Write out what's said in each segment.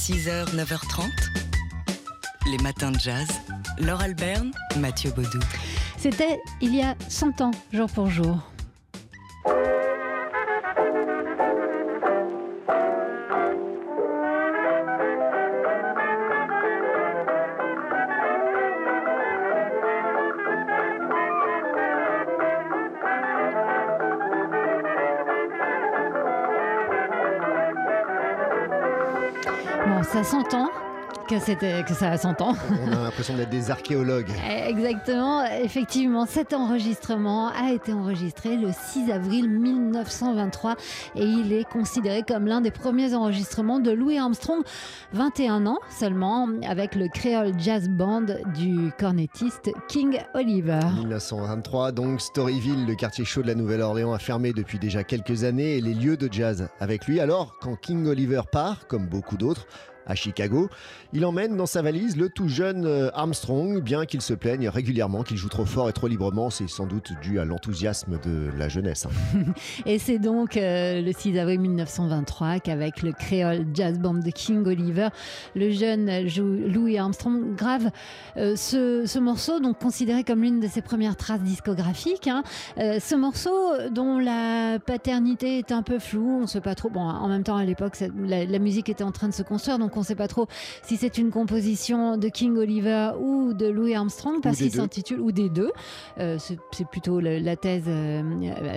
6h, 9h30. Les matins de jazz. Laure Alberne, Mathieu Baudou. C'était il y a 100 ans, jour pour jour. Ça s'entend que, c'était, que ça a 100 ans. On a l'impression d'être des archéologues. Exactement, effectivement, cet enregistrement a été enregistré le 6 avril 1923 et il est considéré comme l'un des premiers enregistrements de Louis Armstrong, 21 ans seulement, avec le Creole Jazz Band du cornettiste King Oliver. 1923, donc Storyville, le quartier chaud de la Nouvelle-Orléans, a fermé depuis déjà quelques années et les lieux de jazz avec lui. Alors, quand King Oliver part, comme beaucoup d'autres, à Chicago. Il emmène dans sa valise le tout jeune euh, Armstrong, bien qu'il se plaigne régulièrement qu'il joue trop fort et trop librement. C'est sans doute dû à l'enthousiasme de la jeunesse. hein. Et c'est donc euh, le 6 avril 1923 qu'avec le Creole Jazz Band de King Oliver, le jeune Louis Armstrong grave euh, ce, ce morceau, donc considéré comme l'une de ses premières traces discographiques. hein. Ce morceau dont la paternité est un peu floue, on ne sait pas trop. Bon, en même temps, à l'époque, la, musique était en train de se construire, donc on ne sait pas trop si c'est une composition de King Oliver ou de Louis Armstrong, parce qu'il s'intitule, ou des deux. Euh, c'est plutôt la thèse euh,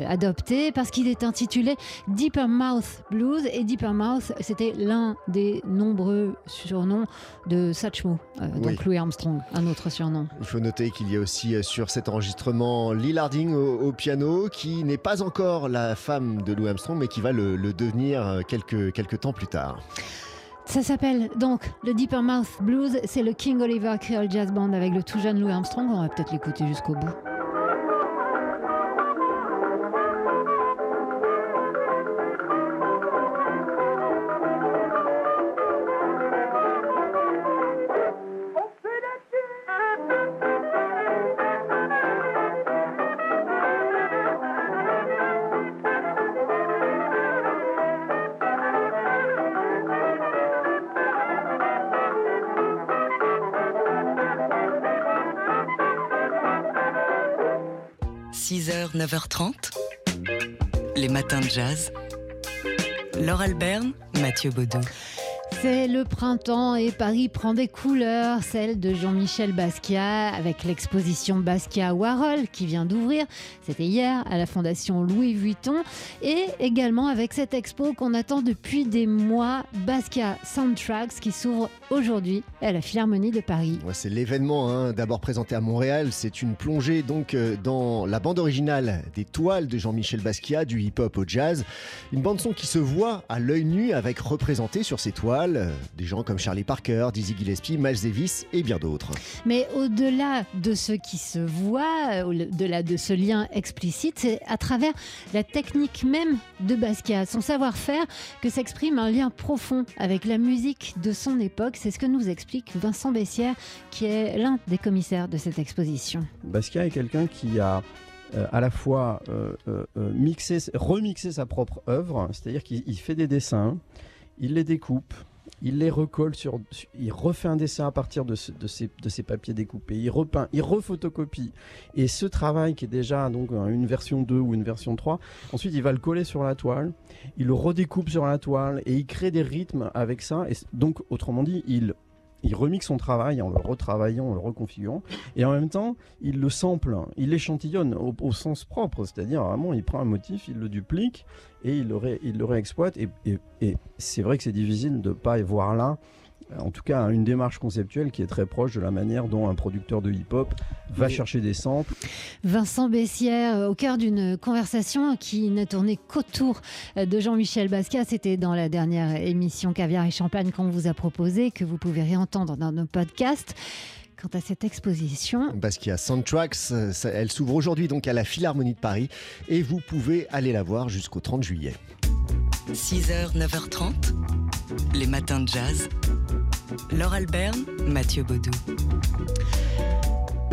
adoptée parce qu'il est intitulé Deeper Mouth Blues et Deeper Mouth c'était l'un des nombreux surnoms de Satchmo, euh, donc Oui. Louis Armstrong, un autre surnom. Il faut noter qu'il y a aussi sur cet enregistrement Lil Harding au, au piano, qui n'est pas encore la femme de Louis Armstrong, mais qui va le, le devenir quelques, quelques temps plus tard. Ça s'appelle donc le Deeper Mouth Blues, c'est le King Oliver Creole Jazz Band avec le tout jeune Louis Armstrong, on va peut-être l'écouter jusqu'au bout. – 9h30. Les matins de jazz. Laure Alberne, Mathieu Baudou. C'est le printemps et Paris prend des couleurs, celle de Jean-Michel Basquiat avec l'exposition Basquiat Warhol qui vient d'ouvrir, c'était hier à la Fondation Louis Vuitton et également avec cette expo qu'on attend depuis des mois, Basquiat Soundtracks qui s'ouvre aujourd'hui à la Philharmonie de Paris. C'est l'événement, hein, d'abord présenté à Montréal. C'est une plongée donc euh, dans la bande originale des toiles de Jean-Michel Basquiat, du hip-hop au jazz. Une bande-son qui se voit à l'œil nu avec représenté sur ces toiles euh, des gens comme Charlie Parker, Dizzy Gillespie, Miles Davis et bien d'autres. Mais au-delà de ce qui se voit, au-delà de ce lien explicite, c'est à travers la technique même de Basquiat, son savoir-faire, que s'exprime un lien profond avec la musique de son époque. C'est ce que nous explique Vincent Bessière, qui est l'un des commissaires de cette exposition. Basquiat est quelqu'un qui a euh, à la fois euh, euh, euh, mixé, remixé sa propre œuvre, c'est-à-dire qu'il il fait des dessins, il les découpe, il les recolle sur, il refait un dessin à partir de, ce- de, ces, papiers découpés, il repeint, il refotocopie. Et ce travail qui est déjà donc une version 2 ou une version 3, ensuite il va le coller sur la toile, il le redécoupe sur la toile et il crée des rythmes avec ça. Et donc autrement dit, il il remixe son travail en le retravaillant, en le reconfigurant, et en même temps, il le sample, il l'échantillonne au, sens propre, c'est-à-dire vraiment, il prend un motif, il le duplique et il le, ré- il réexploite. Et, et- c'est vrai que c'est difficile de pas y voir là, en tout cas, une démarche conceptuelle qui est très proche de la manière dont un producteur de hip-hop va chercher des samples. Vincent Bessière, euh, au cœur d'une conversation qui n'a tourné qu'autour euh, de Jean-Michel Basquiat. C'était dans la dernière émission Caviar et Champagne qu'on vous a proposé, que vous pouvez réentendre dans nos podcasts. Quant à cette exposition, Basquiat Soundtracks, euh, elle s'ouvre aujourd'hui donc à la Philharmonie de Paris et vous pouvez aller la voir jusqu'au 30 juillet. 6h, 9h30. Les matins de jazz. Laure Alberne, Mathieu Baudou.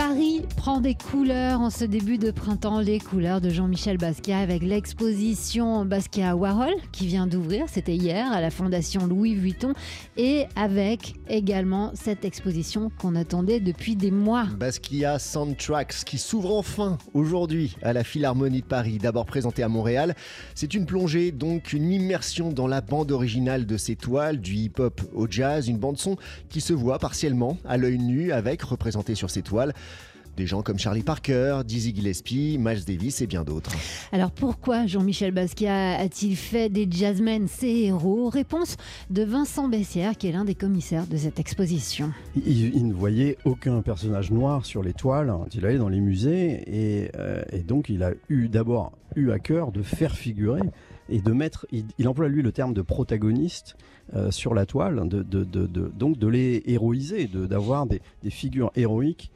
Paris prend des couleurs en ce début de printemps, les couleurs de Jean-Michel Basquiat avec l'exposition Basquiat Warhol qui vient d'ouvrir, c'était hier à la Fondation Louis Vuitton et avec également cette exposition qu'on attendait depuis des mois. Basquiat Soundtracks qui s'ouvre enfin aujourd'hui à la Philharmonie de Paris, d'abord présentée à Montréal. C'est une plongée, donc une immersion dans la bande originale de ces toiles, du hip-hop au jazz, une bande son qui se voit partiellement à l'œil nu avec représenté sur ces toiles des gens comme Charlie Parker, Dizzy Gillespie, Miles Davis et bien d'autres. Alors pourquoi Jean-Michel Basquiat a-t-il fait des jazzmen ses héros? Réponse de Vincent Bessière, qui est l'un des commissaires de cette exposition. Il, ne voyait aucun personnage noir sur les toiles. Il allait dans les musées et, euh, donc il a eu d'abord eu à cœur de faire figurer et de mettre, il, emploie lui le terme de protagoniste euh, sur la toile, de, donc de les héroïser, d'avoir des, des, figures héroïques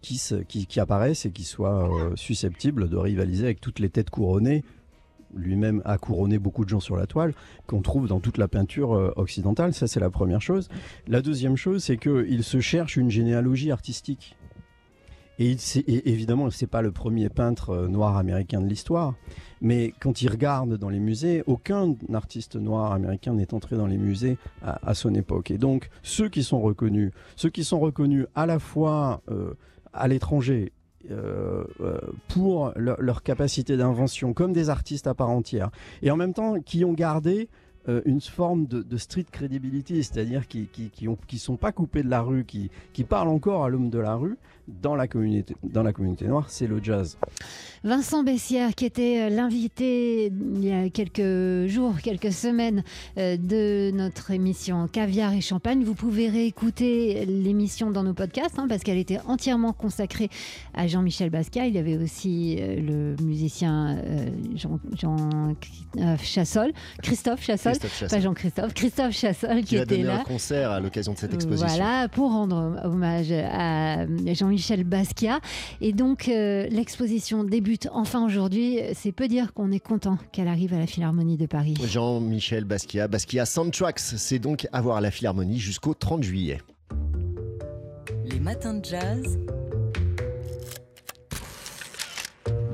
qui, qui, apparaissent et qui soient euh, susceptibles de rivaliser avec toutes les têtes couronnées. Lui-même a couronné beaucoup de gens sur la toile, qu'on trouve dans toute la peinture euh, occidentale. Ça, c'est la première chose. La deuxième chose, c'est qu'il se cherche une généalogie artistique. Et, évidemment, c'est pas le premier peintre euh, noir américain de l'histoire, mais quand il regarde dans les musées, aucun artiste noir américain n'est entré dans les musées à, son époque. Et donc, ceux qui sont reconnus, ceux qui sont reconnus à la fois à l'étranger euh, euh, pour leur capacité d'invention comme des artistes à part entière et en même temps qui ont gardé euh, une forme de, street credibility, c'est-à-dire qui, qui, qui, sont pas coupés de la rue, qui, qui parlent encore à l'homme de la rue dans la communauté, dans la communauté noire, c'est le jazz. Vincent Bessière, qui était euh, l'invité il y a quelques jours, quelques semaines euh, de notre émission Caviar et Champagne. Vous pouvez réécouter l'émission dans nos podcasts hein, parce qu'elle était entièrement consacrée à Jean-Michel Basquiat. Il y avait aussi le musicien Jean, Jean Chassol, Christophe Chassol, pas Jean-Christophe, Christophe Chassol qui, qui a était donné un concert à l'occasion de cette exposition. Voilà, pour rendre hommage à Jean-Michel Basquiat. Et donc, euh, l'exposition débute enfin aujourd'hui. C'est peu dire qu'on est content qu'elle arrive à la Philharmonie de Paris. Jean-Michel Basquiat, Basquiat Soundtracks, c'est donc à voir à la Philharmonie jusqu'au 30 juillet. Les matins de jazz.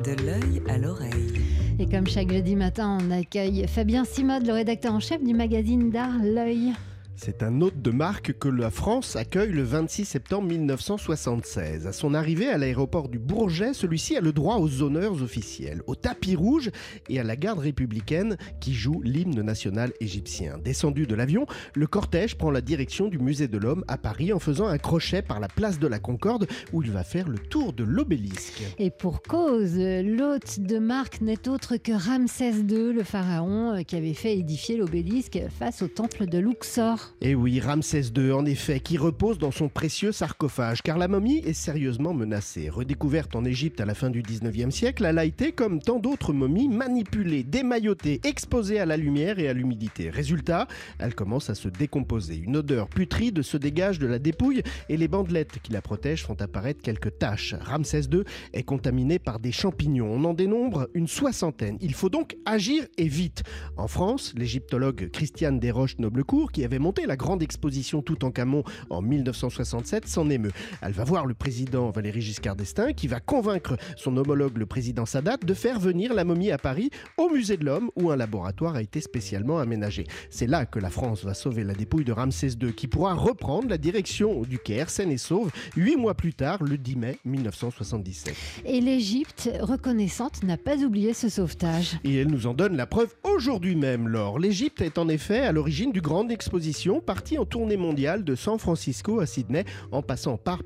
De l'œil à l'oreille. Et comme chaque jeudi matin, on accueille Fabien Simode, le rédacteur en chef du magazine d'art L'œil. C'est un hôte de marque que la France accueille le 26 septembre 1976. À son arrivée à l'aéroport du Bourget, celui-ci a le droit aux honneurs officiels, au tapis rouge et à la garde républicaine qui joue l'hymne national égyptien. Descendu de l'avion, le cortège prend la direction du Musée de l'Homme à Paris en faisant un crochet par la place de la Concorde où il va faire le tour de l'obélisque. Et pour cause, l'hôte de marque n'est autre que Ramsès II, le pharaon euh, qui avait fait édifier l'obélisque face au temple de Luxor. Et eh oui, Ramsès II, en effet, qui repose dans son précieux sarcophage, car la momie est sérieusement menacée. Redécouverte en Égypte à la fin du 19e siècle, elle a été, comme tant d'autres momies, manipulée, démaillotée, exposée à la lumière et à l'humidité. Résultat, elle commence à se décomposer. Une odeur putride se dégage de la dépouille et les bandelettes qui la protègent font apparaître quelques taches. Ramsès II est contaminé par des champignons. On en dénombre une soixantaine. Il faut donc agir et vite. En France, l'égyptologue Christiane Desroches-Noblecourt, qui avait la grande exposition tout en Camon en 1967 s'en émeut. Elle va voir le président Valéry Giscard d'Estaing qui va convaincre son homologue le président Sadat de faire venir la momie à Paris au musée de l'homme où un laboratoire a été spécialement aménagé. C'est là que la France va sauver la dépouille de Ramsès II qui pourra reprendre la direction du Caire saine et sauve huit mois plus tard, le 10 mai 1977. Et l'Égypte, reconnaissante, n'a pas oublié ce sauvetage. Et elle nous en donne la preuve aujourd'hui même, Laure. L'Égypte est en effet à l'origine du grande exposition partie en tournée mondiale de San Francisco à Sydney, en passant par,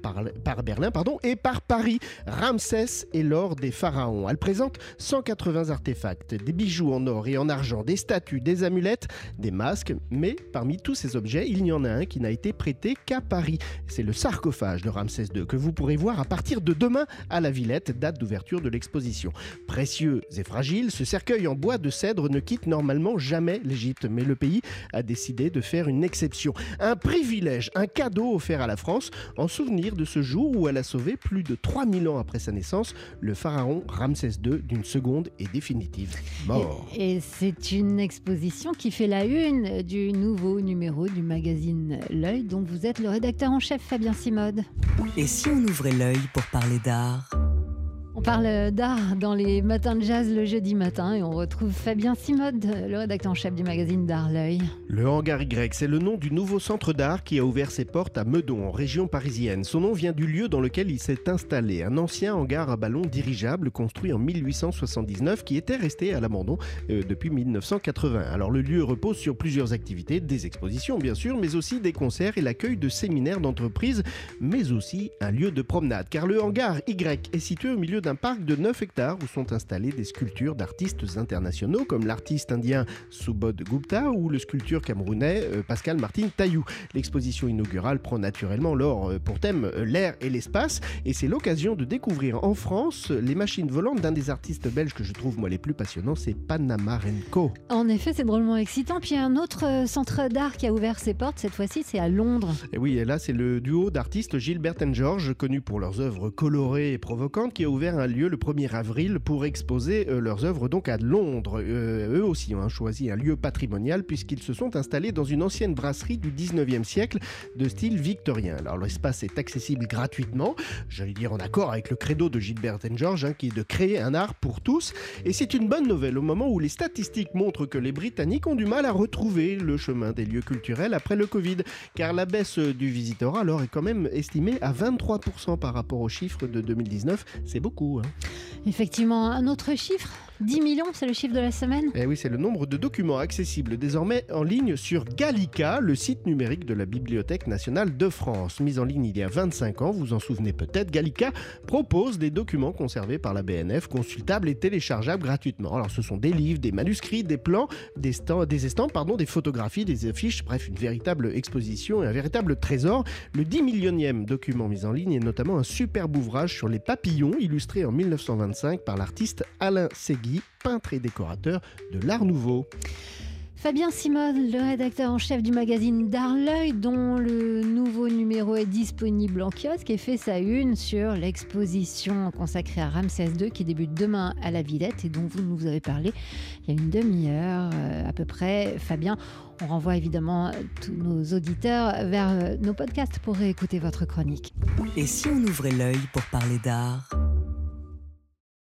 Berlin pardon, et par Paris. Ramsès est l'or des pharaons. Elle présente 180 artefacts, des bijoux en or et en argent, des statues, des amulettes, des masques, mais parmi tous ces objets, il n'y en a un qui n'a été prêté qu'à Paris. C'est le sarcophage de Ramsès II que vous pourrez voir à partir de demain à la Villette, date d'ouverture de l'exposition. Précieux et fragile, ce cercueil en bois de cèdre ne quitte normalement jamais l'Égypte, mais le pays a décidé de faire une exception, un privilège, un cadeau offert à la France en souvenir de ce jour où elle a sauvé plus de 3000 ans après sa naissance le pharaon Ramsès II d'une seconde et définitive mort. Et, et c'est une exposition qui fait la une du nouveau numéro du magazine L'œil dont vous êtes le rédacteur en chef Fabien Simode. Et si on ouvrait l'œil pour parler d'art? On parle d'art dans les matins de jazz le jeudi matin et on retrouve Fabien Simode, le rédacteur en chef du magazine d'art L'œil. Le Hangar Y, c'est le nom du nouveau centre d'art qui a ouvert ses portes à Meudon, en région parisienne. Son nom vient du lieu dans lequel il s'est installé, un ancien hangar à ballon dirigeable construit en 1879 qui était resté à l'abandon euh, depuis 1980. Alors le lieu repose sur plusieurs activités, des expositions bien sûr, mais aussi des concerts et l'accueil de séminaires d'entreprises, mais aussi un lieu de promenade, car le Hangar Y est situé au milieu parc de 9 hectares où sont installées des sculptures d'artistes internationaux comme l'artiste indien Subodh Gupta ou le sculpteur camerounais euh, Pascal Martin Taillou. L'exposition inaugurale prend naturellement l'or euh, pour thème euh, l'air et l'espace et c'est l'occasion de découvrir en France les machines volantes d'un des artistes belges que je trouve moi les plus passionnants, c'est Panamarenko. En effet, c'est drôlement excitant. Puis il y a un autre centre d'art qui a ouvert ses portes. Cette fois-ci, c'est à Londres. Et oui, et là c'est le duo d'artistes Gilbert and George, connus pour leurs œuvres colorées et provocantes, qui a ouvert un lieu le 1er avril pour exposer euh, leurs œuvres donc à Londres. Euh, eux aussi ont choisi un lieu patrimonial puisqu'ils se sont installés dans une ancienne brasserie du 19e siècle de style victorien. Alors l'espace est accessible gratuitement, j'allais dire en accord avec le credo de Gilbert and George, hein, qui est de créer un art pour tous. Et c'est une bonne nouvelle au moment où les statistiques montrent que les Britanniques ont du mal à retrouver le chemin des lieux culturels après le Covid, car la baisse du visitorat alors est quand même estimée à 23% par rapport aux chiffres de 2019. C'est beaucoup. Hein. Effectivement, un autre chiffre? 10 millions, c'est le chiffre de la semaine Eh oui, c'est le nombre de documents accessibles désormais en ligne sur Gallica, le site numérique de la Bibliothèque nationale de France. Mise en ligne il y a 25 ans, vous en souvenez peut-être, Gallica propose des documents conservés par la BNF, consultables et téléchargeables gratuitement. Alors ce sont des livres, des manuscrits, des plans, des, des estampes, pardon, des photographies, des affiches, bref, une véritable exposition et un véritable trésor. Le 10 millionième document mis en ligne est notamment un superbe ouvrage sur les papillons, illustré en 1925 par l'artiste Alain Segui peintre et décorateur de l'Art Nouveau. Fabien Simone, le rédacteur en chef du magazine D'Arleuil, dont le nouveau numéro est disponible en kiosque et fait sa une sur l'exposition consacrée à Ramsès II qui débute demain à la Villette et dont vous nous avez parlé il y a une demi-heure euh, à peu près. Fabien, on renvoie évidemment tous nos auditeurs vers euh, nos podcasts pour réécouter votre chronique. Et si on ouvrait l'œil pour parler d'art?